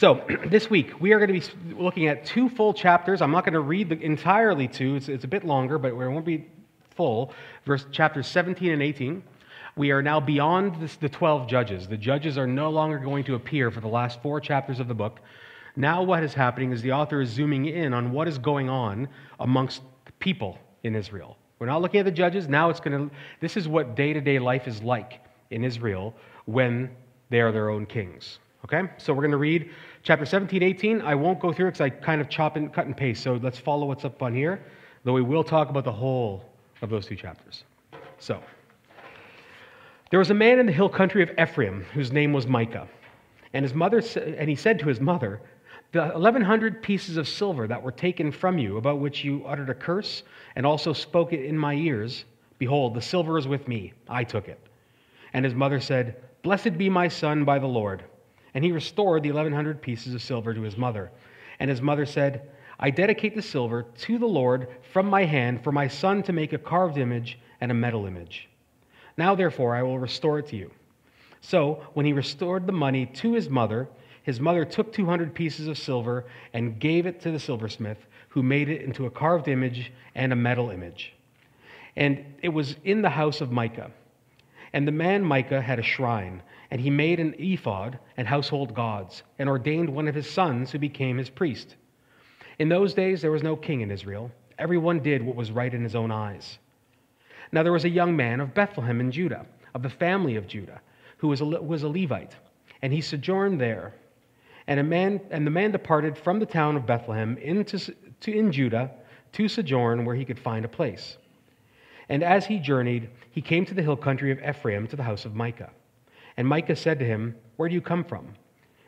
So, this week, we are going to be looking at two full chapters. I'm not going to read the entirely two, it's, it's a bit longer, but it won't be full. Verse chapters 17 and 18. We are now beyond this, the 12 judges. The judges are no longer going to appear for the last four chapters of the book. Now, what is happening is the author is zooming in on what is going on amongst the people in Israel. We're not looking at the judges. Now, it's going to, this is what day to day life is like in Israel when they are their own kings. Okay? So we're going to read chapter 17, 18. I won't go through it because I kind of chop and cut and paste. So let's follow what's up on here, though we will talk about the whole of those two chapters. So, there was a man in the hill country of Ephraim whose name was Micah. And his mother and he said to his mother, The 1100 pieces of silver that were taken from you, about which you uttered a curse and also spoke it in my ears, behold, the silver is with me. I took it. And his mother said, Blessed be my son by the Lord. And he restored the 1100 pieces of silver to his mother. And his mother said, I dedicate the silver to the Lord from my hand for my son to make a carved image and a metal image. Now, therefore, I will restore it to you. So, when he restored the money to his mother, his mother took 200 pieces of silver and gave it to the silversmith, who made it into a carved image and a metal image. And it was in the house of Micah. And the man Micah had a shrine, and he made an ephod and household gods, and ordained one of his sons who became his priest. In those days there was no king in Israel. Everyone did what was right in his own eyes. Now there was a young man of Bethlehem in Judah, of the family of Judah, who was a, was a Levite, and he sojourned there. And, a man, and the man departed from the town of Bethlehem into, to, in Judah to sojourn where he could find a place. And as he journeyed, he came to the hill country of Ephraim to the house of Micah. And Micah said to him, Where do you come from?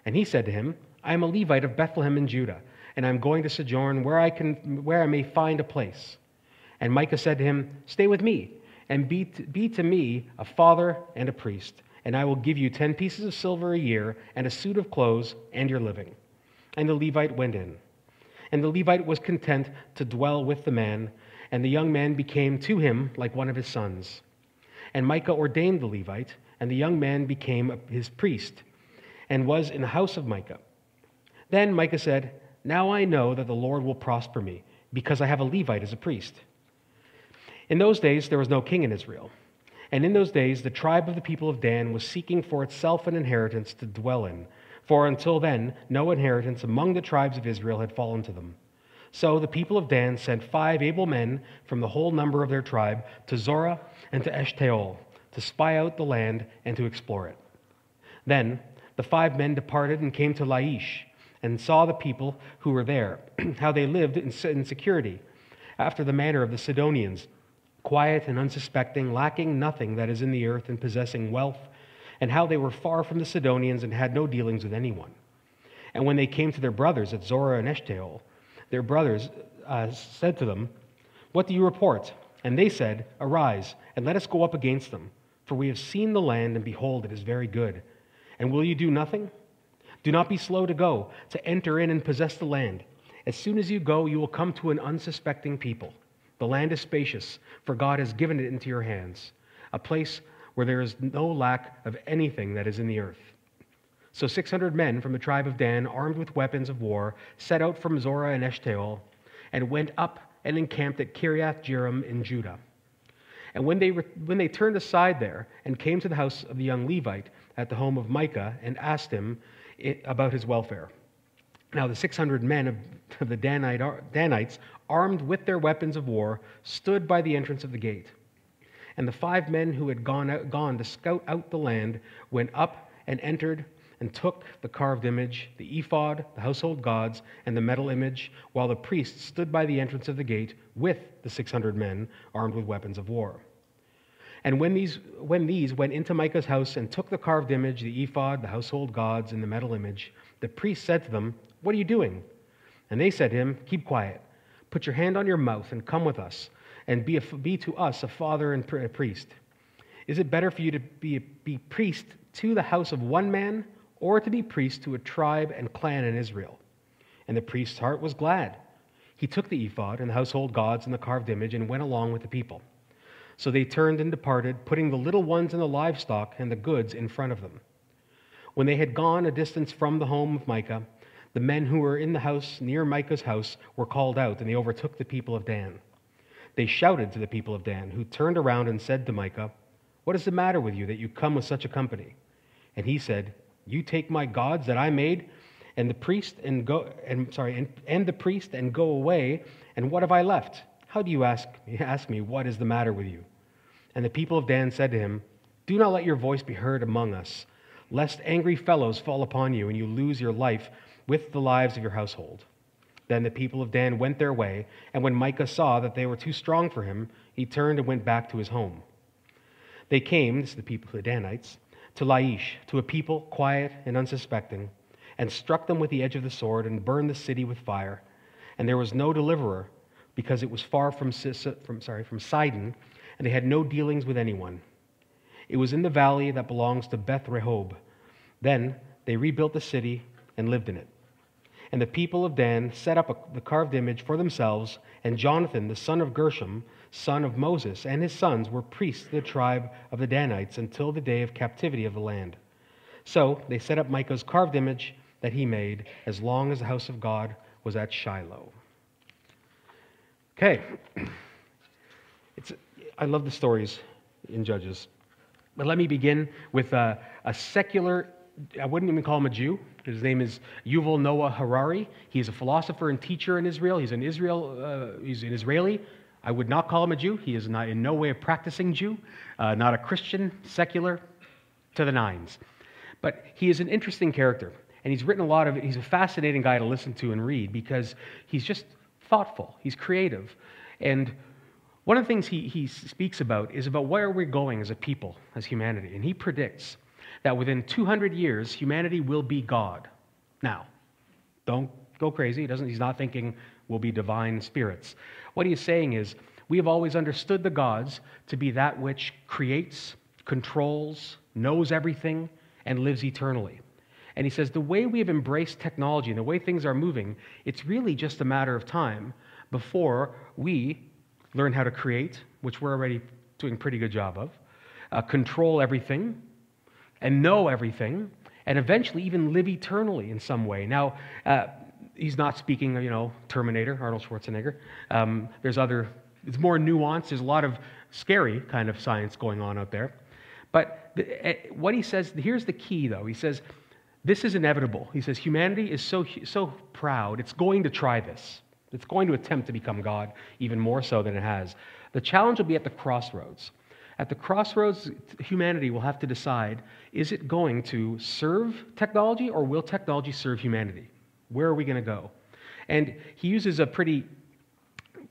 And he said to him, I am a Levite of Bethlehem in Judah, and I am going to sojourn where I, can, where I may find a place. And Micah said to him, Stay with me, and be to, be to me a father and a priest, and I will give you ten pieces of silver a year, and a suit of clothes, and your living. And the Levite went in. And the Levite was content to dwell with the man, and the young man became to him like one of his sons. And Micah ordained the Levite, and the young man became his priest, and was in the house of Micah. Then Micah said, Now I know that the Lord will prosper me, because I have a Levite as a priest. In those days, there was no king in Israel. And in those days, the tribe of the people of Dan was seeking for itself an inheritance to dwell in, for until then, no inheritance among the tribes of Israel had fallen to them. So the people of Dan sent five able men from the whole number of their tribe to Zorah and to Eshtaol to spy out the land and to explore it. Then the five men departed and came to Laish and saw the people who were there, how they lived in security, after the manner of the Sidonians, quiet and unsuspecting, lacking nothing that is in the earth and possessing wealth, and how they were far from the Sidonians and had no dealings with anyone. And when they came to their brothers at Zorah and Eshtaol, their brothers uh, said to them, What do you report? And they said, Arise, and let us go up against them. For we have seen the land, and behold, it is very good. And will you do nothing? Do not be slow to go, to enter in and possess the land. As soon as you go, you will come to an unsuspecting people. The land is spacious, for God has given it into your hands, a place where there is no lack of anything that is in the earth. So 600 men from the tribe of Dan, armed with weapons of war, set out from Zorah and Eshtaol and went up and encamped at Kiriath Jearim in Judah. And when they, when they turned aside there and came to the house of the young Levite at the home of Micah and asked him about his welfare. Now the 600 men of the Danite, Danites, armed with their weapons of war, stood by the entrance of the gate. And the five men who had gone, out, gone to scout out the land went up and entered and took the carved image, the ephod, the household gods, and the metal image, while the priests stood by the entrance of the gate with the 600 men armed with weapons of war. And when these, when these went into Micah's house and took the carved image, the ephod, the household gods, and the metal image, the priest said to them, What are you doing? And they said to him, Keep quiet. Put your hand on your mouth and come with us, and be, a, be to us a father and a priest. Is it better for you to be, be priest to the house of one man or to be priest to a tribe and clan in Israel. And the priest's heart was glad. He took the ephod and the household gods and the carved image and went along with the people. So they turned and departed, putting the little ones and the livestock and the goods in front of them. When they had gone a distance from the home of Micah, the men who were in the house near Micah's house were called out, and they overtook the people of Dan. They shouted to the people of Dan, who turned around and said to Micah, What is the matter with you that you come with such a company? And he said, You take my gods that I made, and the priest and go and sorry, and, and the priest and go away, and what have I left? How do you ask, ask me, what is the matter with you? And the people of Dan said to him, Do not let your voice be heard among us, lest angry fellows fall upon you, and you lose your life with the lives of your household. Then the people of Dan went their way, and when Micah saw that they were too strong for him, he turned and went back to his home. They came, this is the people, of the Danites, to Laish, to a people quiet and unsuspecting, and struck them with the edge of the sword and burned the city with fire. And there was no deliverer, because it was far from, from, sorry, from Sidon, and they had no dealings with anyone. It was in the valley that belongs to Beth Rehob. Then they rebuilt the city and lived in it. And the people of Dan set up a, the carved image for themselves, and Jonathan, the son of Gershom, son of Moses, and his sons were priests of the tribe of the Danites until the day of captivity of the land. So they set up Micah's carved image that he made as long as the house of God was at Shiloh. Okay. It's, I love the stories in Judges. But let me begin with a, a secular, I wouldn't even call him a Jew. His name is Yuval Noah Harari. He's a philosopher and teacher in Israel. He's an Israel, uh, he's an Israeli. I would not call him a Jew. He is not in no way a practicing Jew, uh, not a Christian, secular, to the nines. But he is an interesting character, and he's written a lot of. He's a fascinating guy to listen to and read because he's just thoughtful. He's creative, and one of the things he, he speaks about is about where we're going as a people, as humanity, and he predicts that within 200 years, humanity will be God. Now, don't go crazy. He doesn't, he's not thinking we'll be divine spirits. What he is saying is, we have always understood the gods to be that which creates, controls, knows everything, and lives eternally. And he says the way we have embraced technology and the way things are moving, it's really just a matter of time before we learn how to create, which we're already doing a pretty good job of, uh, control everything, and know everything, and eventually even live eternally in some way. Now, uh, he's not speaking, you know, Terminator, Arnold Schwarzenegger. Um, there's other, it's more nuanced. There's a lot of scary kind of science going on out there. But the, uh, what he says, here's the key though. He says, this is inevitable. He says, humanity is so, so proud, it's going to try this. It's going to attempt to become God even more so than it has. The challenge will be at the crossroads. At the crossroads, humanity will have to decide is it going to serve technology or will technology serve humanity? Where are we going to go? And he uses a pretty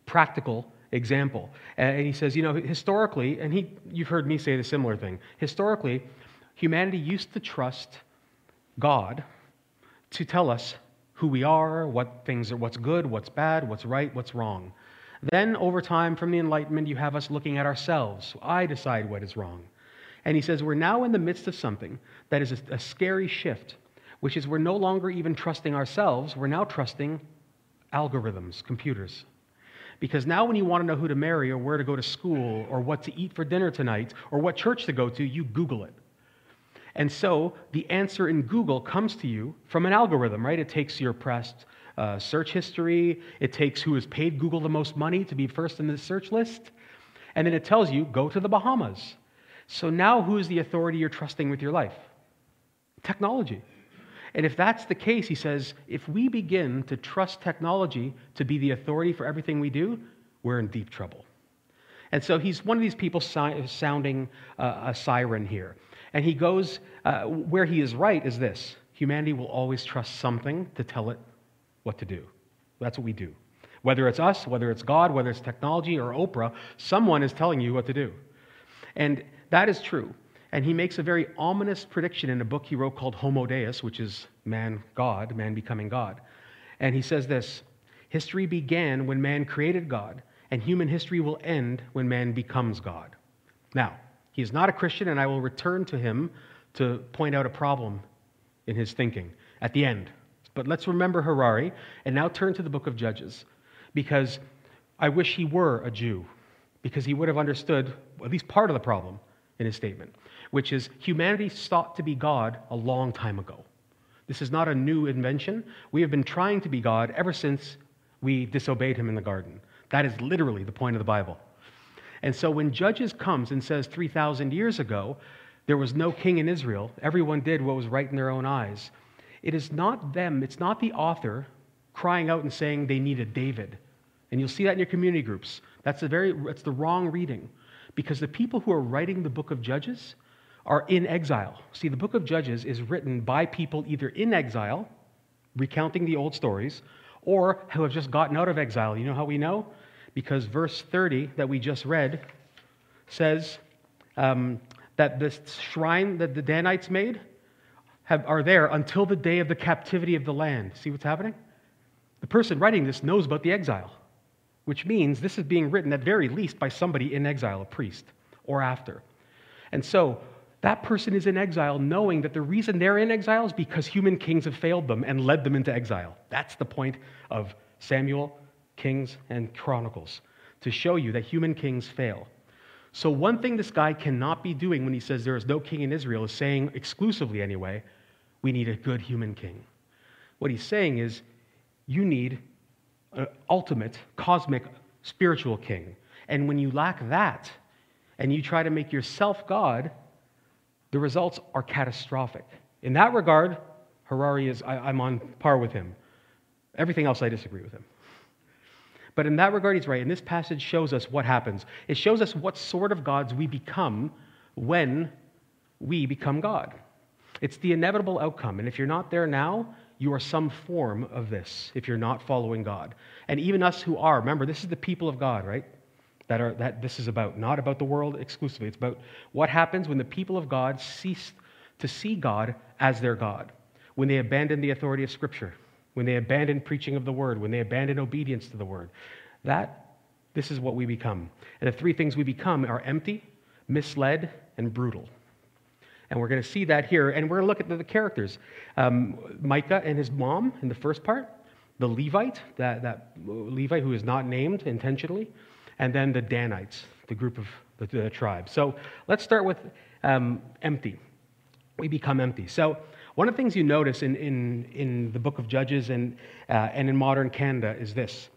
practical example. And he says, you know, historically, and he, you've heard me say the similar thing, historically, humanity used to trust God to tell us who we are, what things are, what's good, what's bad, what's right, what's wrong. Then, over time, from the Enlightenment, you have us looking at ourselves. I decide what is wrong. And he says, We're now in the midst of something that is a, a scary shift, which is we're no longer even trusting ourselves, we're now trusting algorithms, computers. Because now, when you want to know who to marry, or where to go to school, or what to eat for dinner tonight, or what church to go to, you Google it. And so the answer in Google comes to you from an algorithm, right? It takes your pressed uh, search history, it takes who has paid Google the most money to be first in the search list, and then it tells you, go to the Bahamas. So now who is the authority you're trusting with your life? Technology. And if that's the case, he says, if we begin to trust technology to be the authority for everything we do, we're in deep trouble. And so he's one of these people sounding uh, a siren here. And he goes, uh, where he is right is this humanity will always trust something to tell it what to do. That's what we do. Whether it's us, whether it's God, whether it's technology or Oprah, someone is telling you what to do. And that is true. And he makes a very ominous prediction in a book he wrote called Homo Deus, which is man God, man becoming God. And he says this History began when man created God, and human history will end when man becomes God. Now, he is not a Christian, and I will return to him to point out a problem in his thinking at the end. But let's remember Harari and now turn to the book of Judges because I wish he were a Jew because he would have understood at least part of the problem in his statement, which is humanity sought to be God a long time ago. This is not a new invention. We have been trying to be God ever since we disobeyed him in the garden. That is literally the point of the Bible. And so when Judges comes and says 3,000 years ago, there was no king in Israel, everyone did what was right in their own eyes. It is not them, it's not the author crying out and saying they need a David. And you'll see that in your community groups. That's, a very, that's the wrong reading because the people who are writing the book of Judges are in exile. See, the book of Judges is written by people either in exile, recounting the old stories, or who have just gotten out of exile. You know how we know? Because verse 30 that we just read says um, that this shrine that the Danites made have, are there until the day of the captivity of the land. See what's happening? The person writing this knows about the exile, which means this is being written at very least by somebody in exile, a priest, or after. And so that person is in exile knowing that the reason they're in exile is because human kings have failed them and led them into exile. That's the point of Samuel, Kings, and Chronicles, to show you that human kings fail. So, one thing this guy cannot be doing when he says there is no king in Israel is saying, exclusively anyway, we need a good human king. What he's saying is, you need an ultimate, cosmic, spiritual king. And when you lack that, and you try to make yourself God, the results are catastrophic. In that regard, Harari is, I, am on par with him. Everything else, I disagree with him. But in that regard, he's right. And this passage shows us what happens. It shows us what sort of gods we become when we become God. It's the inevitable outcome. And if you're not there now, you are some form of this if you're not following God. And even us who are, remember, this is the people of God, right? That, are, that this is about, not about the world exclusively. It's about what happens when the people of God cease to see God as their God, when they abandon the authority of Scripture, when they abandon preaching of the Word, when they abandon obedience to the Word. That, this is what we become. And the three things we become are empty, misled, and brutal. And we're going to see that here. And we're going to look at the, the characters um, Micah and his mom in the first part, the Levite, that, that Levite who is not named intentionally, and then the Danites, the group of the, the tribe. So let's start with um, empty. We become empty. So one of the things you notice in, in, in the book of Judges and, uh, and in modern Canada is this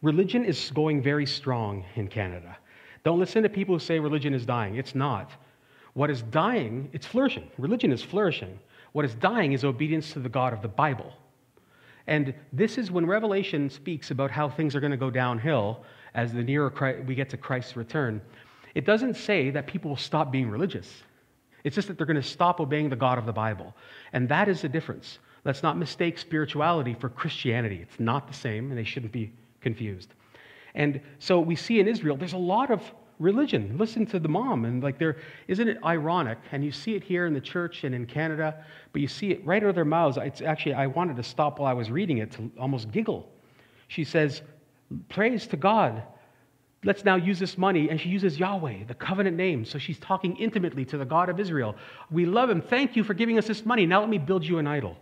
religion is going very strong in Canada. Don't listen to people who say religion is dying. It's not. What is dying, it's flourishing. Religion is flourishing. What is dying is obedience to the God of the Bible. And this is when Revelation speaks about how things are going to go downhill as the nearer Christ, we get to Christ's return, it doesn't say that people will stop being religious. It's just that they're going to stop obeying the God of the Bible. And that is the difference. Let's not mistake spirituality for Christianity. It's not the same, and they shouldn't be confused. And so we see in Israel, there's a lot of religion. Listen to the mom, and like there, isn't it ironic? And you see it here in the church and in Canada, but you see it right out of their mouths. It's actually, I wanted to stop while I was reading it to almost giggle. She says, praise to God. Let's now use this money. And she uses Yahweh, the covenant name. So she's talking intimately to the God of Israel. We love him. Thank you for giving us this money. Now let me build you an idol.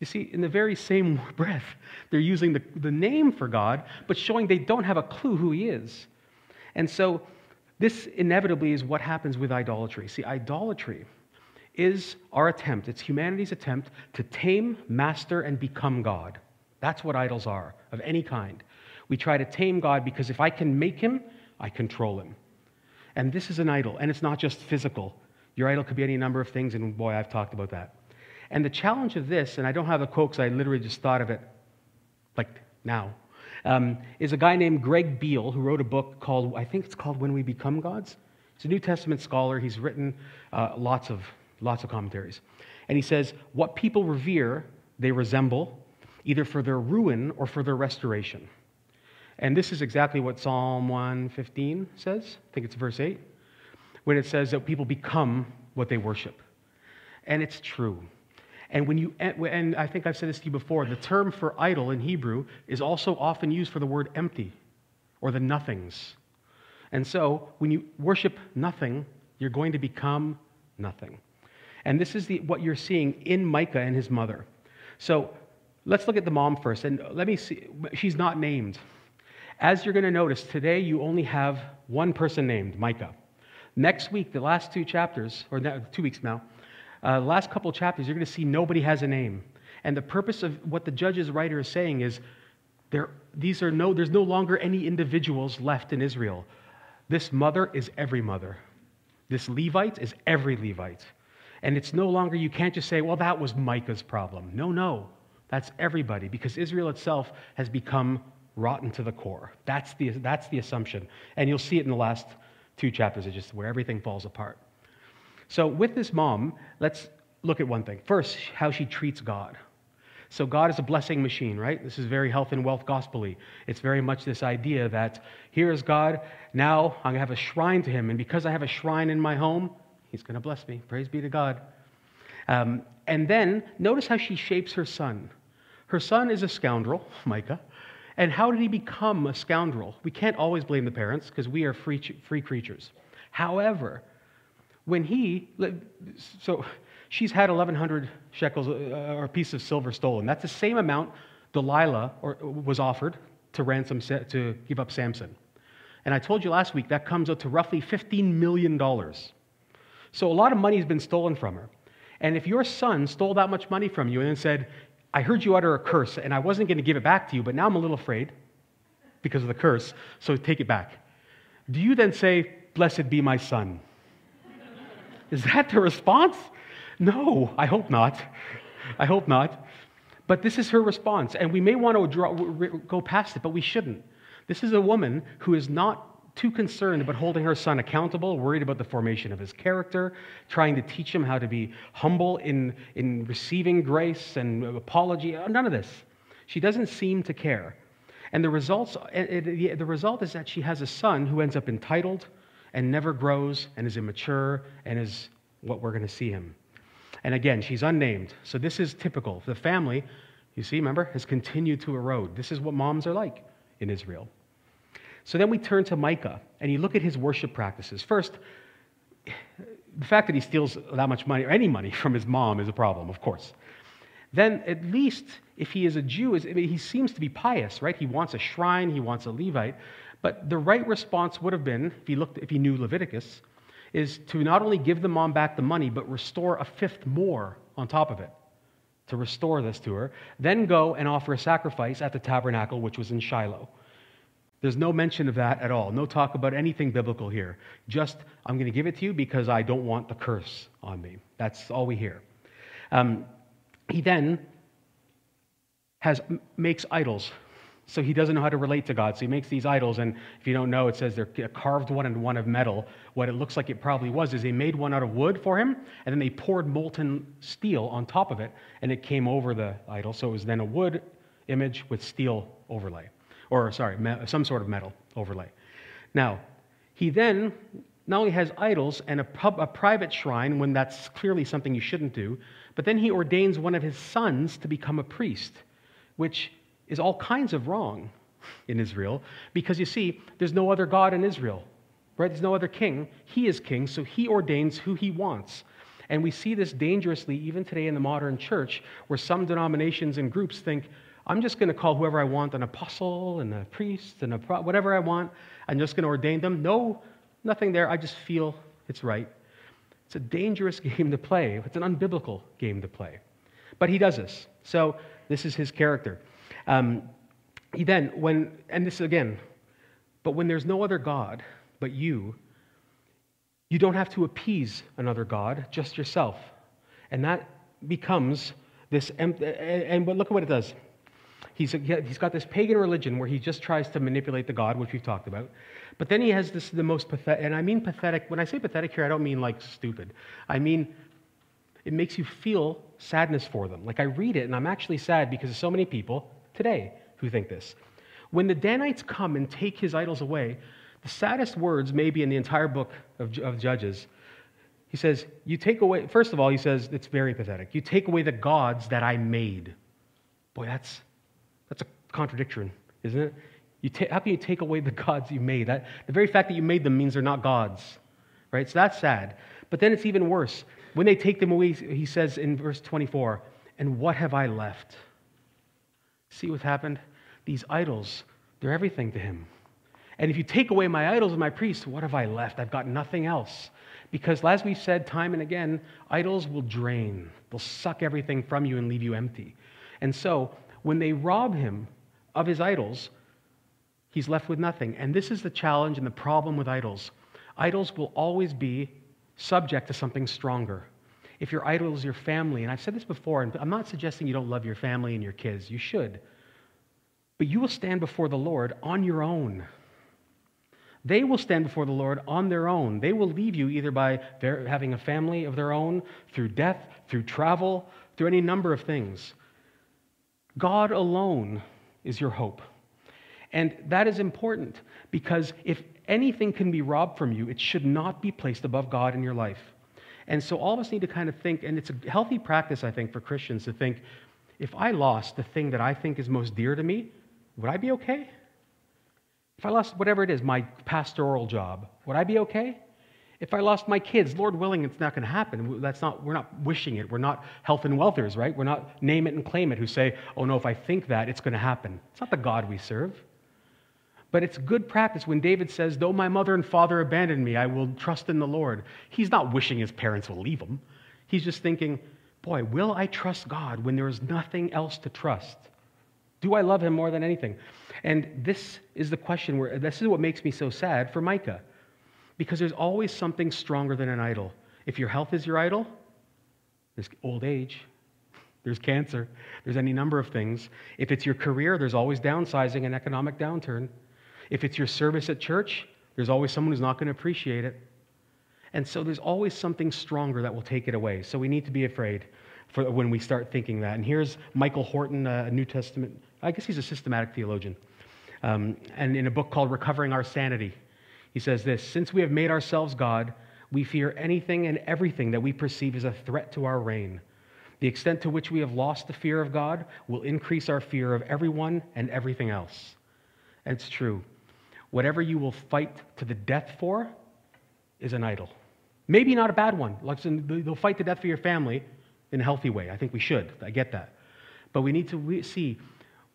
You see, in the very same breath, they're using the, the name for God, but showing they don't have a clue who he is. And so this inevitably is what happens with idolatry. See, idolatry is our attempt, it's humanity's attempt to tame, master, and become God. That's what idols are of any kind. We try to tame God because if I can make him, I control him. And this is an idol, and it's not just physical. Your idol could be any number of things, and boy, I've talked about that. And the challenge of this, and I don't have the quote because I literally just thought of it like now, um, is a guy named Greg Beale who wrote a book called, I think it's called When We Become Gods. He's a New Testament scholar. He's written uh, lots, of, lots of commentaries. And he says, What people revere, they resemble, either for their ruin or for their restoration. And this is exactly what Psalm 115 says. I think it's verse 8, when it says that people become what they worship. And it's true. And when you and I think I've said this to you before, the term for idol in Hebrew is also often used for the word empty or the nothings. And so, when you worship nothing, you're going to become nothing. And this is the, what you're seeing in Micah and his mother. So, let's look at the mom first. And let me see, she's not named. As you're going to notice, today you only have one person named, Micah. Next week, the last two chapters, or two weeks now, uh, last couple chapters, you're going to see nobody has a name. And the purpose of what the judge's writer is saying is there, these are no, there's no longer any individuals left in Israel. This mother is every mother. This Levite is every Levite. And it's no longer, you can't just say, well, that was Micah's problem. No, no. That's everybody because Israel itself has become rotten to the core. That's the, that's the assumption. And you'll see it in the last two chapters, it's just where everything falls apart. So, with this mom, let's look at one thing. First, how she treats God. So, God is a blessing machine, right? This is very health and wealth gospel It's very much this idea that here is God, now I'm going to have a shrine to him. And because I have a shrine in my home, he's going to bless me. Praise be to God. Um, and then, notice how she shapes her son. Her son is a scoundrel, Micah. And how did he become a scoundrel? We can't always blame the parents because we are free, free creatures. However, when he, so she's had 1,100 shekels uh, or a piece of silver stolen. That's the same amount Delilah or, was offered to ransom, to give up Samson. And I told you last week that comes out to roughly $15 million. So a lot of money has been stolen from her. And if your son stole that much money from you and then said, I heard you utter a curse and I wasn't going to give it back to you, but now I'm a little afraid because of the curse, so take it back. Do you then say, Blessed be my son? Is that the response? No, I hope not. I hope not. But this is her response, and we may want to draw, go past it, but we shouldn't. This is a woman who is not too concerned about holding her son accountable, worried about the formation of his character, trying to teach him how to be humble in, in receiving grace and apology. None of this. She doesn't seem to care. And the, results, eh, eh, it, it, the result is that she has a son who ends up entitled and never grows and is immature and is what we're going to see him. And again, she's unnamed. So this is typical. The family, you see, remember, has continued to erode. This is what moms are like in Israel. So then we turn to Micah and you look at his worship practices. First, the fact that he steals that much money or any money from his mom is a problem, of course. Then, at least if he is a Jew, I mean, he seems to be pious, right? He wants a shrine, he wants a Levite. But the right response would have been, if he, looked, if he knew Leviticus, is to not only give the mom back the money, but restore a fifth more on top of it to restore this to her. Then go and offer a sacrifice at the tabernacle, which was in Shiloh. There's no mention of that at all. No talk about anything biblical here. Just, I'm going to give it to you because I don't want the curse on me. That's all we hear. Um, he then has, makes idols so he doesn't know how to relate to God. So he makes these idols, and if you don't know, it says they're carved one and one of metal. What it looks like it probably was is they made one out of wood for him, and then they poured molten steel on top of it, and it came over the idol. So it was then a wood image with steel overlay, or sorry, some sort of metal overlay. Now, he then not only has idols and a, pub, a private shrine when that's clearly something you shouldn't do, but then he ordains one of his sons to become a priest, which is all kinds of wrong in Israel because you see, there's no other God in Israel, right? There's no other king. He is king, so he ordains who he wants. And we see this dangerously even today in the modern church, where some denominations and groups think, I'm just going to call whoever I want an apostle and a priest and a pro- whatever I want. I'm just going to ordain them. No, nothing there. I just feel it's right. It's a dangerous game to play. It's an unbiblical game to play. But he does this. So this is his character. Um, he then, when, and this again, but when there's no other God but you, you don't have to appease another God, just yourself. And that becomes this, and, and but look at what it does. He's, he's got this pagan religion where he just tries to manipulate the God, which we've talked about. But then he has this, the most pathetic, and I mean pathetic, when I say pathetic here, I don't mean like stupid. I mean, it makes you feel sadness for them. Like I read it and I'm actually sad because of so many people today who think this. When the Danites come and take his idols away, the saddest words, maybe in the entire book of, of Judges, he says, You take away, first of all, he says, it's very pathetic. You take away the gods that I made. Boy, that's, contradiction, isn't it? You ta- how can you take away the gods you made? That, the very fact that you made them means they're not gods, right? So that's sad. But then it's even worse. When they take them away, he says in verse 24, And what have I left? See what's happened? These idols, they're everything to him. And if you take away my idols and my priests, what have I left? I've got nothing else. Because, as we've said time and again, idols will drain, they'll suck everything from you and leave you empty. And so, when they rob him of his idols, he's left with nothing. And this is the challenge and the problem with idols idols will always be subject to something stronger. If your idol is your family, and I've said this before, and I'm not suggesting you don't love your family and your kids, you should. But you will stand before the Lord on your own. They will stand before the Lord on their own. They will leave you either by having a family of their own, through death, through travel, through any number of things. God alone is your hope. And that is important because if anything can be robbed from you, it should not be placed above God in your life. And so all of us need to kind of think, and it's a healthy practice, I think, for Christians to think if I lost the thing that I think is most dear to me, would I be okay? If I lost whatever it is, my pastoral job, would I be okay? If I lost my kids, Lord willing, it's not going to happen. That's not, we're not wishing it. We're not health and welfers, right? We're not name it and claim it who say, oh no, if I think that, it's going to happen. It's not the God we serve. But it's good practice when David says, Though my mother and father abandon me, I will trust in the Lord. He's not wishing his parents will leave him. He's just thinking, Boy, will I trust God when there is nothing else to trust? Do I love him more than anything? And this is the question where this is what makes me so sad for Micah. Because there's always something stronger than an idol. If your health is your idol, there's old age, there's cancer, there's any number of things. If it's your career, there's always downsizing and economic downturn. If it's your service at church, there's always someone who's not going to appreciate it. And so there's always something stronger that will take it away. So we need to be afraid for when we start thinking that. And here's Michael Horton, a New Testament, I guess he's a systematic theologian. Um, and in a book called Recovering Our Sanity, he says this Since we have made ourselves God, we fear anything and everything that we perceive as a threat to our reign. The extent to which we have lost the fear of God will increase our fear of everyone and everything else. And it's true. Whatever you will fight to the death for is an idol. Maybe not a bad one. Like they'll fight to death for your family in a healthy way. I think we should. I get that. But we need to see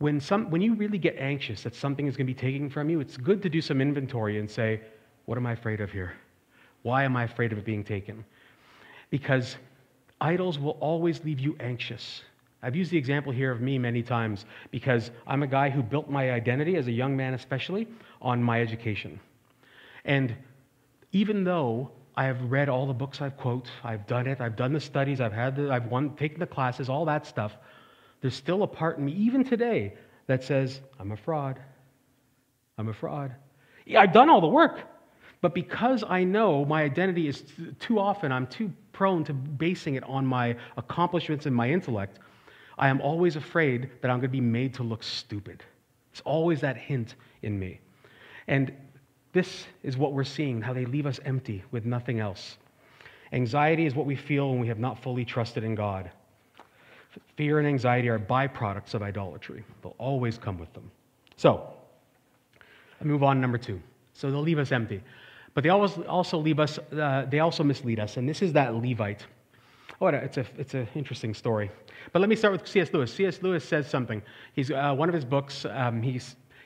when, some, when you really get anxious that something is going to be taken from you, it's good to do some inventory and say, what am I afraid of here? Why am I afraid of it being taken? Because idols will always leave you anxious. I've used the example here of me many times because I'm a guy who built my identity as a young man, especially, on my education. And even though I have read all the books I've quote, I've done it, I've done the studies, I've had the, I've won, taken the classes, all that stuff, there's still a part in me, even today, that says, I'm a fraud. I'm a fraud. Yeah, I've done all the work. But because I know my identity is too often, I'm too prone to basing it on my accomplishments and my intellect, I am always afraid that I'm going to be made to look stupid. It's always that hint in me. And this is what we're seeing how they leave us empty with nothing else. Anxiety is what we feel when we have not fully trusted in God. Fear and anxiety are byproducts of idolatry, they'll always come with them. So, I move on to number two. So they'll leave us empty. But they always also leave us, uh, they also mislead us. And this is that Levite. Oh, it's an it's a interesting story. But let me start with C.S. Lewis. C.S. Lewis says something. He's, uh, one of his books, um, he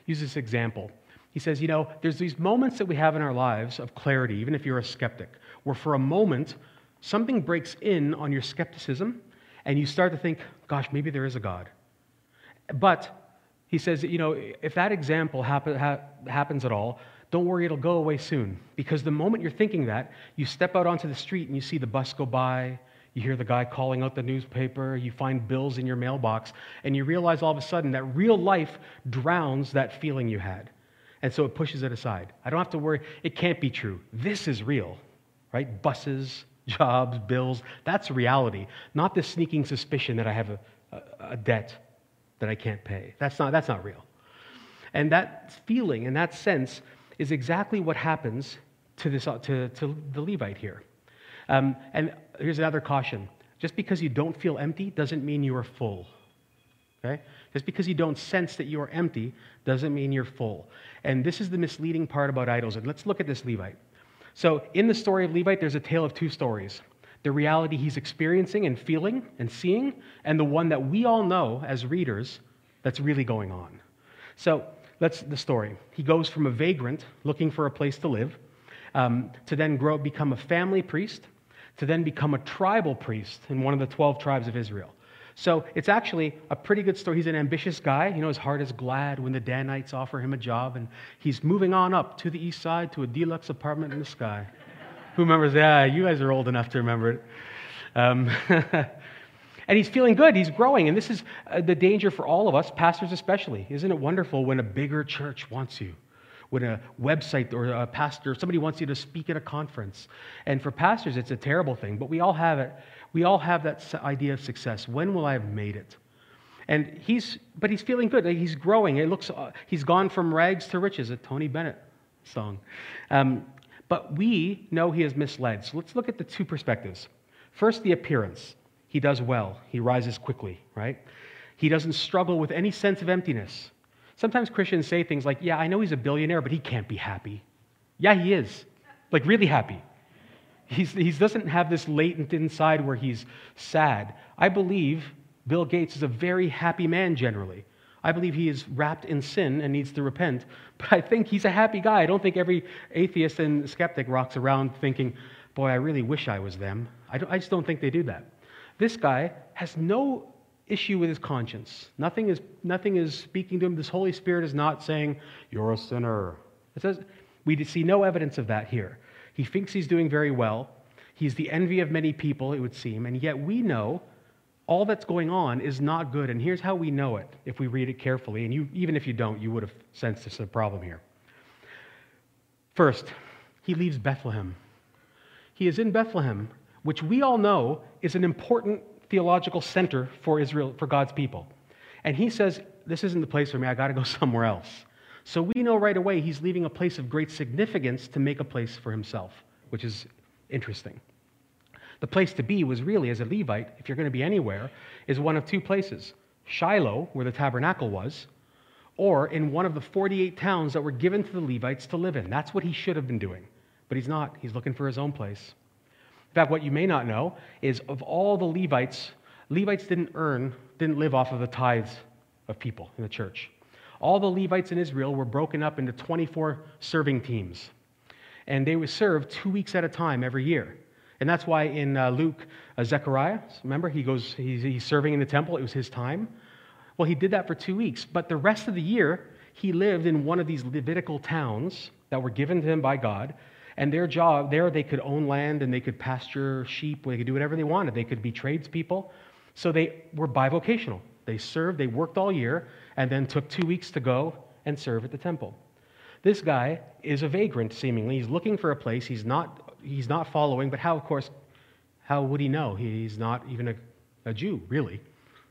uses this example. He says, you know, there's these moments that we have in our lives of clarity, even if you're a skeptic, where for a moment something breaks in on your skepticism and you start to think, gosh, maybe there is a God. But he says, you know, if that example happen, ha- happens at all, don't worry, it'll go away soon. Because the moment you're thinking that, you step out onto the street and you see the bus go by, you hear the guy calling out the newspaper, you find bills in your mailbox, and you realize all of a sudden that real life drowns that feeling you had. And so it pushes it aside. I don't have to worry. It can't be true. This is real, right? Buses, jobs, bills. That's reality, not the sneaking suspicion that I have a, a, a debt that I can't pay. That's not, that's not real. And that feeling and that sense is exactly what happens to, this, to, to the Levite here. Um, and here's another caution just because you don't feel empty doesn't mean you are full. Okay? Just because you don't sense that you are empty doesn't mean you're full. And this is the misleading part about idols. And let's look at this Levite. So, in the story of Levite, there's a tale of two stories the reality he's experiencing and feeling and seeing, and the one that we all know as readers that's really going on. So, that's the story. He goes from a vagrant looking for a place to live um, to then grow, become a family priest, to then become a tribal priest in one of the 12 tribes of Israel. So it's actually a pretty good story. He's an ambitious guy. You know, his heart is glad when the Danites offer him a job, and he's moving on up to the east side to a deluxe apartment in the sky. Who remembers? Yeah, you guys are old enough to remember it. Um, and he's feeling good. He's growing. And this is uh, the danger for all of us, pastors especially. Isn't it wonderful when a bigger church wants you? When a website or a pastor, somebody wants you to speak at a conference. And for pastors, it's a terrible thing, but we all have it. We all have that idea of success. When will I have made it? And he's, but he's feeling good. He's growing. It looks, uh, he's gone from rags to riches, a Tony Bennett song. Um, but we know he is misled. So let's look at the two perspectives. First, the appearance. He does well, he rises quickly, right? He doesn't struggle with any sense of emptiness. Sometimes Christians say things like, Yeah, I know he's a billionaire, but he can't be happy. Yeah, he is. Like, really happy. He doesn't have this latent inside where he's sad. I believe Bill Gates is a very happy man generally. I believe he is wrapped in sin and needs to repent, but I think he's a happy guy. I don't think every atheist and skeptic rocks around thinking, boy, I really wish I was them. I, I just don't think they do that. This guy has no issue with his conscience. Nothing is, nothing is speaking to him. This Holy Spirit is not saying, You're a sinner. It says, we see no evidence of that here. He thinks he's doing very well. He's the envy of many people, it would seem, and yet we know all that's going on is not good. And here's how we know it if we read it carefully. And you, even if you don't, you would have sensed this is a problem here. First, he leaves Bethlehem. He is in Bethlehem, which we all know is an important theological center for Israel, for God's people. And he says, This isn't the place for me, I got to go somewhere else. So we know right away he's leaving a place of great significance to make a place for himself, which is interesting. The place to be was really, as a Levite, if you're going to be anywhere, is one of two places Shiloh, where the tabernacle was, or in one of the 48 towns that were given to the Levites to live in. That's what he should have been doing. But he's not. He's looking for his own place. In fact, what you may not know is of all the Levites, Levites didn't earn, didn't live off of the tithes of people in the church. All the Levites in Israel were broken up into 24 serving teams. And they would serve two weeks at a time every year. And that's why in uh, Luke, uh, Zechariah, remember, he goes, he's, he's serving in the temple, it was his time. Well, he did that for two weeks. But the rest of the year, he lived in one of these Levitical towns that were given to him by God. And their job, there they could own land and they could pasture sheep, they could do whatever they wanted. They could be tradespeople. So they were bivocational. They served, they worked all year, and then took two weeks to go and serve at the temple. This guy is a vagrant, seemingly. He's looking for a place. He's not, he's not following, but how, of course, how would he know? He's not even a, a Jew, really.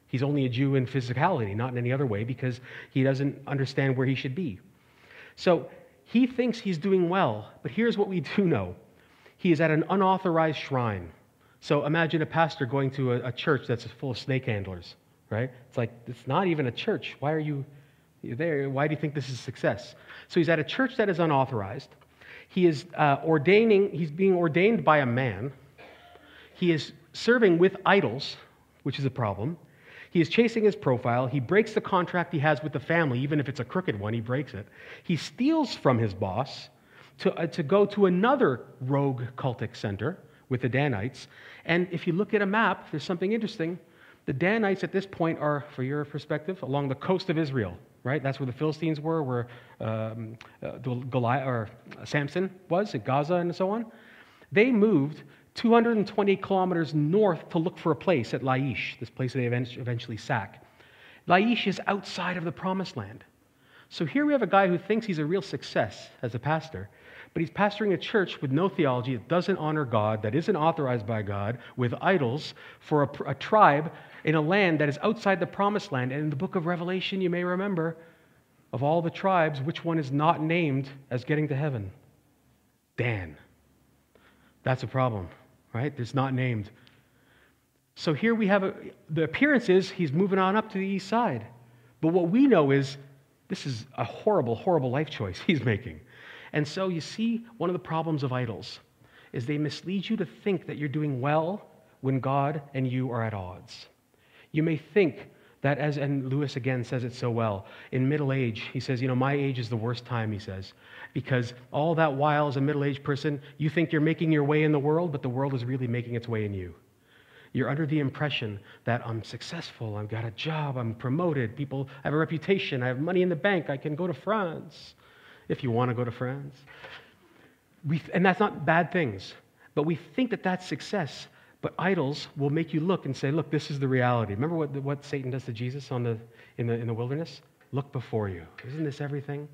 He's only a Jew in physicality, not in any other way, because he doesn't understand where he should be. So he thinks he's doing well, but here's what we do know he is at an unauthorized shrine. So imagine a pastor going to a, a church that's full of snake handlers, right? It's like, it's not even a church. Why are you there? Why do you think this is success? So he's at a church that is unauthorized. He is uh, ordaining, he's being ordained by a man. He is serving with idols, which is a problem. He is chasing his profile. He breaks the contract he has with the family, even if it's a crooked one, he breaks it. He steals from his boss to, uh, to go to another rogue cultic center with the Danites. And if you look at a map, there's something interesting. The Danites at this point are, for your perspective, along the coast of Israel, right? That's where the Philistines were, where um, uh, Goliath, or Samson was, at Gaza and so on. They moved 220 kilometers north to look for a place at Laish, this place they eventually sack. Laish is outside of the promised land. So here we have a guy who thinks he's a real success as a pastor, but he's pastoring a church with no theology that doesn't honor God, that isn't authorized by God, with idols for a, a tribe in a land that is outside the promised land. And in the book of Revelation, you may remember, of all the tribes, which one is not named as getting to heaven? Dan. That's a problem right? It's not named. So here we have a, the appearance is he's moving on up to the east side. But what we know is this is a horrible, horrible life choice he's making. And so you see, one of the problems of idols is they mislead you to think that you're doing well when God and you are at odds. You may think that as, and Lewis again says it so well, in middle age, he says, you know, my age is the worst time, he says, because all that while as a middle aged person, you think you're making your way in the world, but the world is really making its way in you. You're under the impression that I'm successful, I've got a job, I'm promoted, people I have a reputation, I have money in the bank, I can go to France if you want to go to France. We, and that's not bad things, but we think that that's success. But idols will make you look and say, look, this is the reality. Remember what, what Satan does to Jesus on the, in, the, in the wilderness? Look before you. Isn't this everything?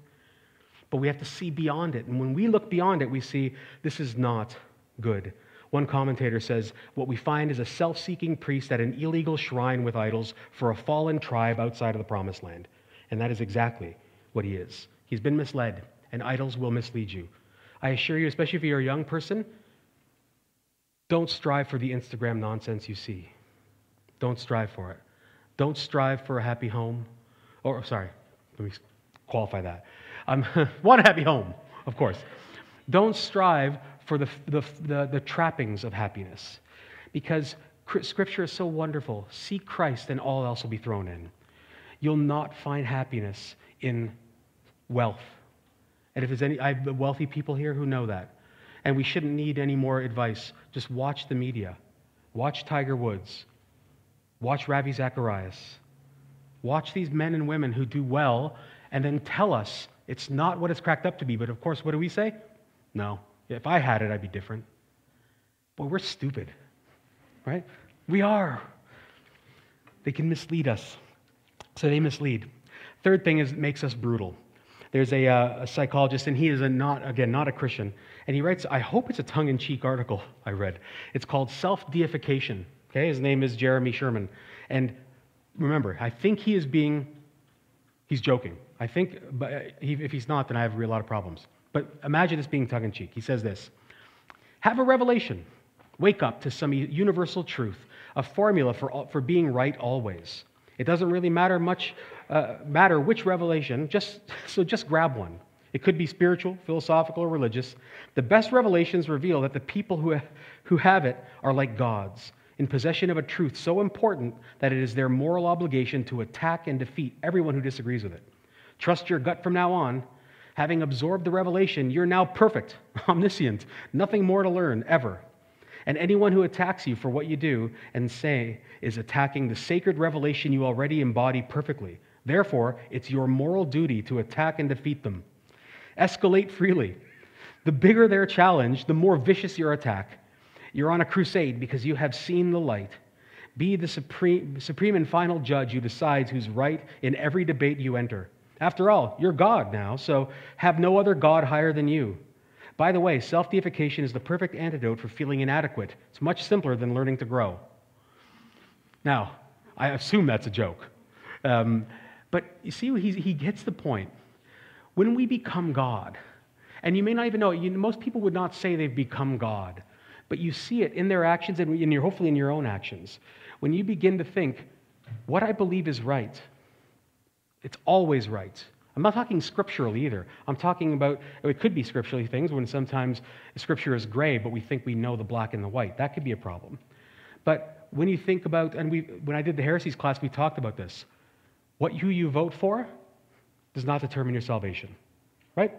But we have to see beyond it. And when we look beyond it, we see this is not good. One commentator says, What we find is a self seeking priest at an illegal shrine with idols for a fallen tribe outside of the promised land. And that is exactly what he is. He's been misled, and idols will mislead you. I assure you, especially if you're a young person, don't strive for the Instagram nonsense you see. Don't strive for it. Don't strive for a happy home. Or, sorry, let me qualify that. Um, a happy home, of course. Don't strive for the, the, the, the trappings of happiness because Scripture is so wonderful. Seek Christ, and all else will be thrown in. You'll not find happiness in wealth. And if there's any, I have wealthy people here who know that. And we shouldn't need any more advice. Just watch the media. Watch Tiger Woods. Watch Ravi Zacharias. Watch these men and women who do well and then tell us it's not what it's cracked up to be. But of course, what do we say? No. If I had it, I'd be different. Boy, we're stupid, right? We are. They can mislead us. So they mislead. Third thing is it makes us brutal. There's a, uh, a psychologist, and he is a not, again, not a Christian. And he writes, I hope it's a tongue in cheek article I read. It's called Self Deification. Okay, his name is Jeremy Sherman. And remember, I think he is being, he's joking. I think, but uh, if he's not, then I have a lot of problems. But imagine this being tongue in cheek. He says this Have a revelation. Wake up to some universal truth, a formula for, for being right always. It doesn't really matter much, uh, matter which revelation, just, so just grab one. It could be spiritual, philosophical, or religious. The best revelations reveal that the people who, who have it are like gods, in possession of a truth so important that it is their moral obligation to attack and defeat everyone who disagrees with it. Trust your gut from now on. Having absorbed the revelation, you're now perfect, omniscient, nothing more to learn ever. And anyone who attacks you for what you do and say is attacking the sacred revelation you already embody perfectly. Therefore, it's your moral duty to attack and defeat them. Escalate freely. The bigger their challenge, the more vicious your attack. You're on a crusade because you have seen the light. Be the supreme, supreme and final judge who decides who's right in every debate you enter. After all, you're God now, so have no other God higher than you. By the way, self deification is the perfect antidote for feeling inadequate. It's much simpler than learning to grow. Now, I assume that's a joke. Um, but you see, he, he gets the point. When we become God, and you may not even know, you, most people would not say they've become God, but you see it in their actions and in your, hopefully in your own actions. When you begin to think, what I believe is right, it's always right. I'm not talking scriptural either. I'm talking about, it could be scripturally things when sometimes scripture is gray, but we think we know the black and the white. That could be a problem. But when you think about, and we, when I did the heresies class, we talked about this. What who you vote for does not determine your salvation, right?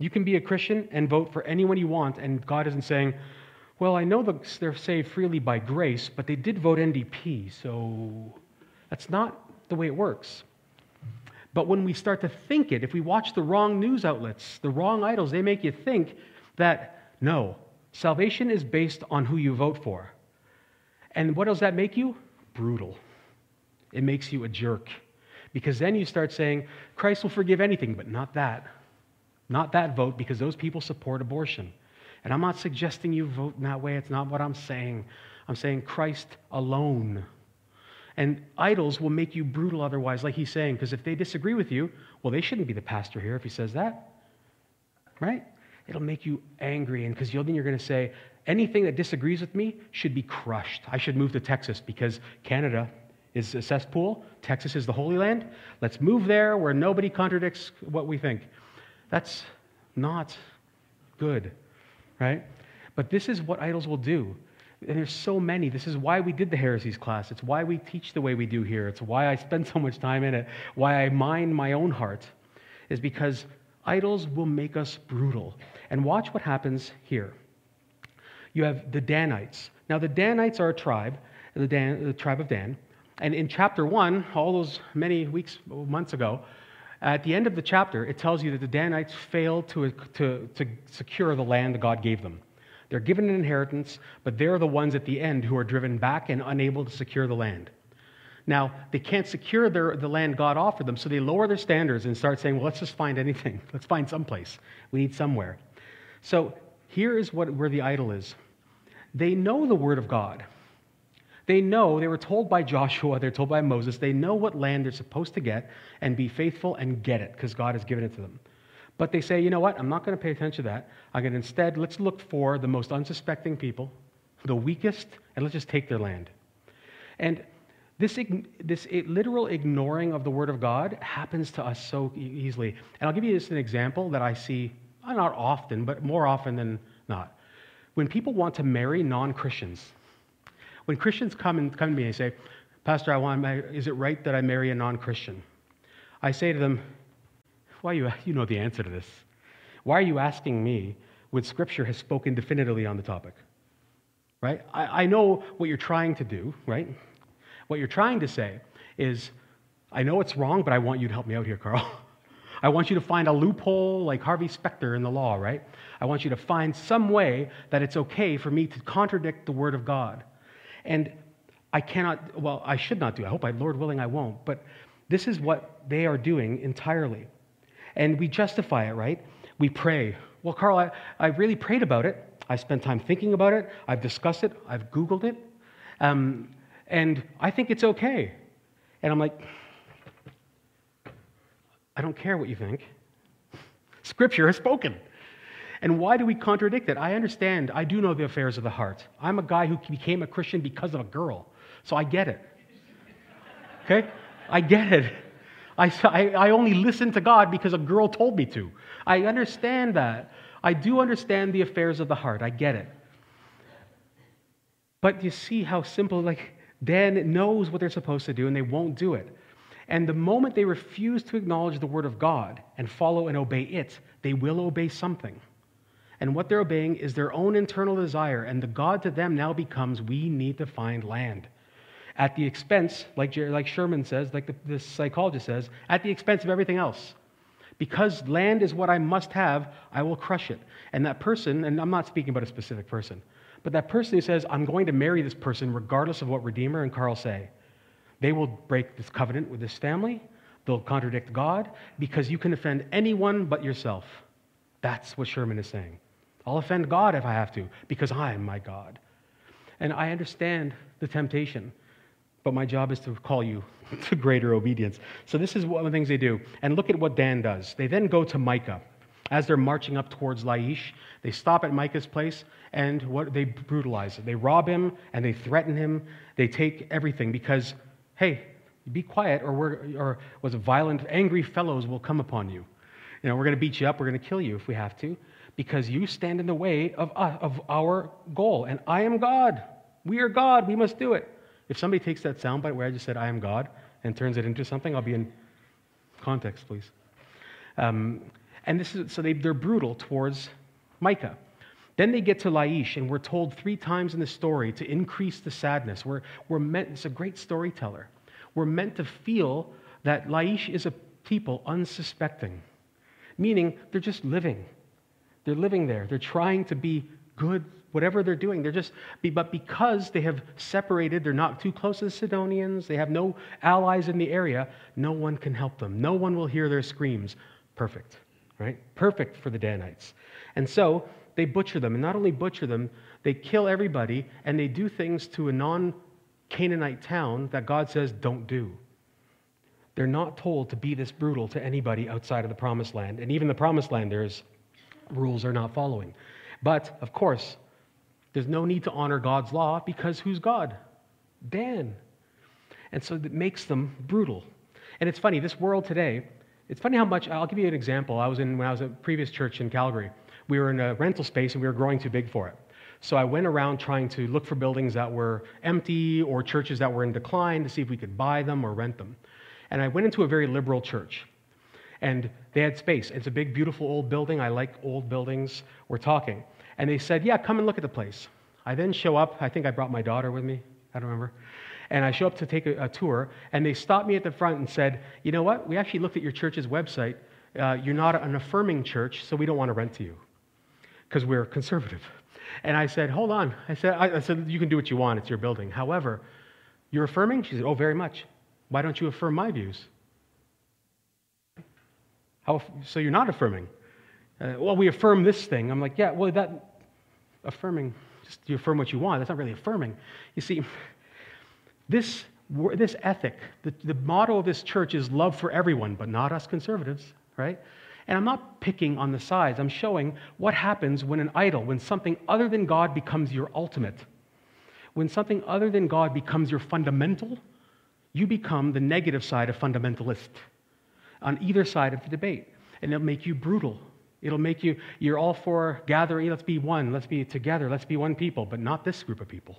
You can be a Christian and vote for anyone you want, and God isn't saying, well, I know they're saved freely by grace, but they did vote NDP, so that's not the way it works. But when we start to think it, if we watch the wrong news outlets, the wrong idols, they make you think that no, salvation is based on who you vote for. And what does that make you? Brutal. It makes you a jerk. Because then you start saying, Christ will forgive anything, but not that. Not that vote, because those people support abortion. And I'm not suggesting you vote in that way. It's not what I'm saying. I'm saying Christ alone and idols will make you brutal otherwise, like he's saying, because if they disagree with you, well, they shouldn't be the pastor here if he says that. Right? It'll make you angry, and because then you're going to say, anything that disagrees with me should be crushed. I should move to Texas because Canada is a cesspool. Texas is the Holy Land. Let's move there where nobody contradicts what we think. That's not good, right? But this is what idols will do and there's so many. This is why we did the heresies class. It's why we teach the way we do here. It's why I spend so much time in it. Why I mind my own heart is because idols will make us brutal. And watch what happens here. You have the Danites. Now, the Danites are a tribe, the, Dan, the tribe of Dan. And in chapter one, all those many weeks, months ago, at the end of the chapter, it tells you that the Danites failed to, to, to secure the land that God gave them. They're given an inheritance, but they're the ones at the end who are driven back and unable to secure the land. Now, they can't secure their, the land God offered them, so they lower their standards and start saying, well, let's just find anything. Let's find someplace. We need somewhere. So here is what, where the idol is. They know the word of God. They know, they were told by Joshua, they're told by Moses, they know what land they're supposed to get and be faithful and get it because God has given it to them. But they say, you know what, I'm not going to pay attention to that. I'm going to instead, let's look for the most unsuspecting people, the weakest, and let's just take their land. And this, this literal ignoring of the Word of God happens to us so easily. And I'll give you just an example that I see, uh, not often, but more often than not. When people want to marry non Christians, when Christians come and come to me and say, Pastor, I want, is it right that I marry a non Christian? I say to them, Why you, you know the answer to this. Why are you asking me when Scripture has spoken definitively on the topic? Right? I, I know what you're trying to do, right? What you're trying to say is, I know it's wrong, but I want you to help me out here, Carl. I want you to find a loophole like Harvey Specter in the law, right? I want you to find some way that it's okay for me to contradict the Word of God. And I cannot, well, I should not do. I hope, I, Lord willing, I won't. But this is what they are doing entirely. And we justify it, right? We pray. Well, Carl, I, I really prayed about it. I spent time thinking about it. I've discussed it. I've Googled it. Um, and I think it's okay. And I'm like, I don't care what you think. Scripture has spoken. And why do we contradict it? I understand. I do know the affairs of the heart. I'm a guy who became a Christian because of a girl. So I get it. Okay? I get it. I, I, only listen to God because a girl told me to. I understand that. I do understand the affairs of the heart. I get it. But you see how simple, like, Dan knows what they're supposed to do and they won't do it. And the moment they refuse to acknowledge the word of God and follow and obey it, they will obey something. And what they're obeying is their own internal desire. And the God to them now becomes we need to find land. At the expense, like, like Sherman says, like the, the psychologist says, at the expense of everything else. Because land is what I must have, I will crush it. And that person, and I'm not speaking about a specific person, but that person who says, I'm going to marry this person regardless of what Redeemer and Carl say, they will break this covenant with this family. They'll contradict God because you can offend anyone but yourself. That's what Sherman is saying. I'll offend God if I have to, because I am my God. And I understand the temptation, but my job is to call you to greater obedience. So this is one of the things they do. And look at what Dan does. They then go to Micah. As they're marching up towards Laish, they stop at Micah's place and what they brutalize. They rob him and they threaten him. They take everything because, hey, be quiet or, we're, or was violent, angry fellows will come upon you. You know, we're going to beat you up. We're going to kill you if we have to because you stand in the way of, uh, of our goal. And I am God. We are God. We must do it. If somebody takes that soundbite where I just said, I am God, and turns it into something, I'll be in context, please. Um, and this is, so they, they're brutal towards Micah. Then they get to Laish, and we're told three times in the story to increase the sadness. We're, we're meant, it's a great storyteller. We're meant to feel that Laish is a people unsuspecting, meaning they're just living. They're living there. They're trying to be good, whatever they're doing. They're just, but because they have separated, they're not too close to the Sidonians, they have no allies in the area, no one can help them. No one will hear their screams. Perfect, right? Perfect for the Danites. And so they butcher them. And not only butcher them, they kill everybody and they do things to a non Canaanite town that God says don't do. They're not told to be this brutal to anybody outside of the promised land. And even the promised land, there's rules are not following. But, of course, there's no need to honor God's law because who's God? Dan. And so it makes them brutal. And it's funny, this world today, it's funny how much, I'll give you an example. I was in, when I was at a previous church in Calgary, we were in a rental space and we were growing too big for it. So I went around trying to look for buildings that were empty or churches that were in decline to see if we could buy them or rent them. And I went into a very liberal church. And they had space. It's a big, beautiful old building. I like old buildings. We're talking. And they said, Yeah, come and look at the place. I then show up. I think I brought my daughter with me. I don't remember. And I show up to take a, a tour. And they stopped me at the front and said, You know what? We actually looked at your church's website. Uh, you're not an affirming church, so we don't want to rent to you because we're conservative. And I said, hold on. I said, I, I said, you can do what you want. It's your building. However, you're affirming? She said, oh, very much. Why don't you affirm my views? How, so you're not affirming? Uh, well, we affirm this thing. I'm like, yeah, well, that affirming, just you affirm what you want. That's not really affirming. You see, this, this ethic, the, the motto of this church is love for everyone, but not us conservatives, right? And I'm not picking on the sides. I'm showing what happens when an idol, when something other than God becomes your ultimate. When something other than God becomes your fundamental, you become the negative side of fundamentalist on either side of the debate. And it'll make you brutal. It'll make you, you're all for gathering, let's be one, let's be together, let's be one people, but not this group of people.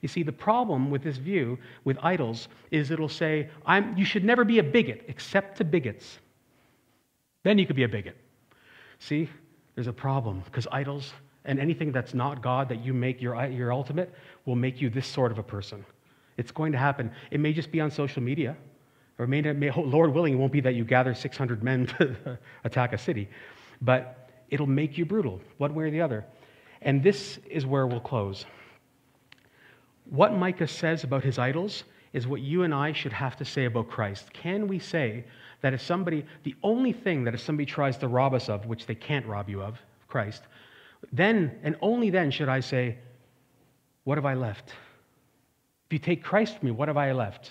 You see, the problem with this view with idols is it'll say, you should never be a bigot except to bigots. Then you could be a bigot. See, there's a problem because idols and anything that's not God that you make your, your ultimate will make you this sort of a person. It's going to happen. It may just be on social media, or may, may, Lord willing, it won't be that you gather 600 men to attack a city, but it'll make you brutal, one way or the other. And this is where we'll close. What Micah says about his idols is what you and I should have to say about Christ. Can we say that if somebody, the only thing that if somebody tries to rob us of, which they can't rob you of, Christ, then and only then should I say, What have I left? If you take Christ from me, what have I left?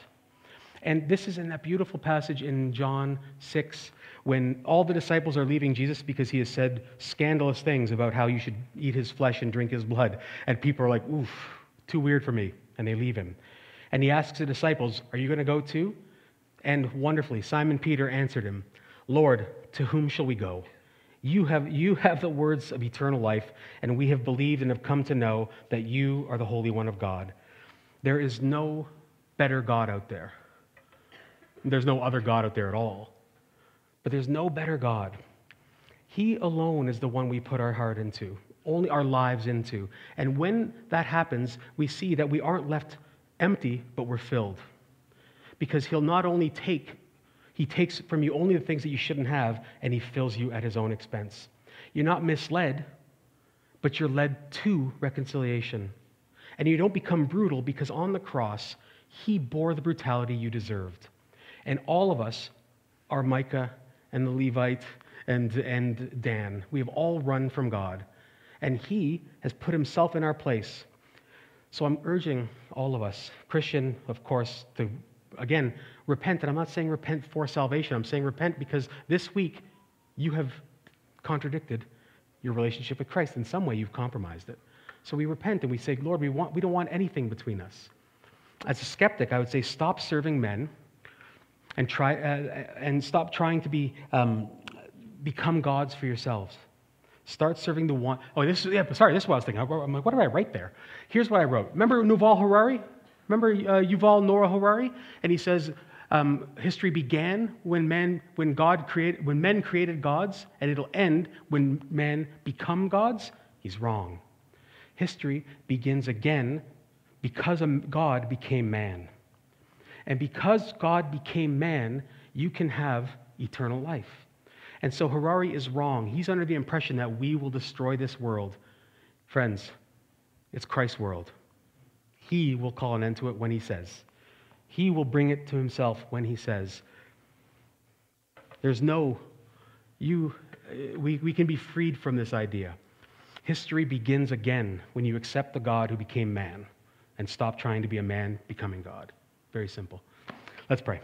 And this is in that beautiful passage in John 6 when all the disciples are leaving Jesus because he has said scandalous things about how you should eat his flesh and drink his blood. And people are like, oof, too weird for me. And they leave him. And he asks the disciples, Are you going to go too? And wonderfully, Simon Peter answered him, Lord, to whom shall we go? You have, you have the words of eternal life, and we have believed and have come to know that you are the Holy One of God. There is no better God out there. There's no other God out there at all. But there's no better God. He alone is the one we put our heart into, only our lives into. And when that happens, we see that we aren't left empty, but we're filled because he'll not only take, he takes from you only the things that you shouldn't have, and he fills you at his own expense. You're not misled, but you're led to reconciliation. And you don't become brutal because on the cross, he bore the brutality you deserved. And all of us are Micah and the Levite and, and Dan. We have all run from God. And he has put himself in our place. So I'm urging all of us, Christian, of course, to again, repent. And I'm not saying repent for salvation. I'm saying repent because this week you have contradicted your relationship with Christ. In some way, you've compromised it. So we repent and we say, Lord, we, want, we don't want anything between us. As a skeptic, I would say, stop serving men and, try, uh, and stop trying to be, um, become gods for yourselves. Start serving the one. Oh, this is, yeah, sorry, this is what I was thinking. I'm like, what did I write there? Here's what I wrote. Remember Yuval Harari? Remember uh, Yuval Noah Harari? And he says, um, history began when men, when God created, when men created gods, and it'll end when men become gods. He's wrong. History begins again because God became man. And because God became man, you can have eternal life. And so Harari is wrong. He's under the impression that we will destroy this world. Friends, it's Christ's world. He will call an end to it when he says. He will bring it to himself when he says. There's no, you, we, we can be freed from this idea. History begins again when you accept the God who became man and stop trying to be a man becoming God. Very simple. Let's pray.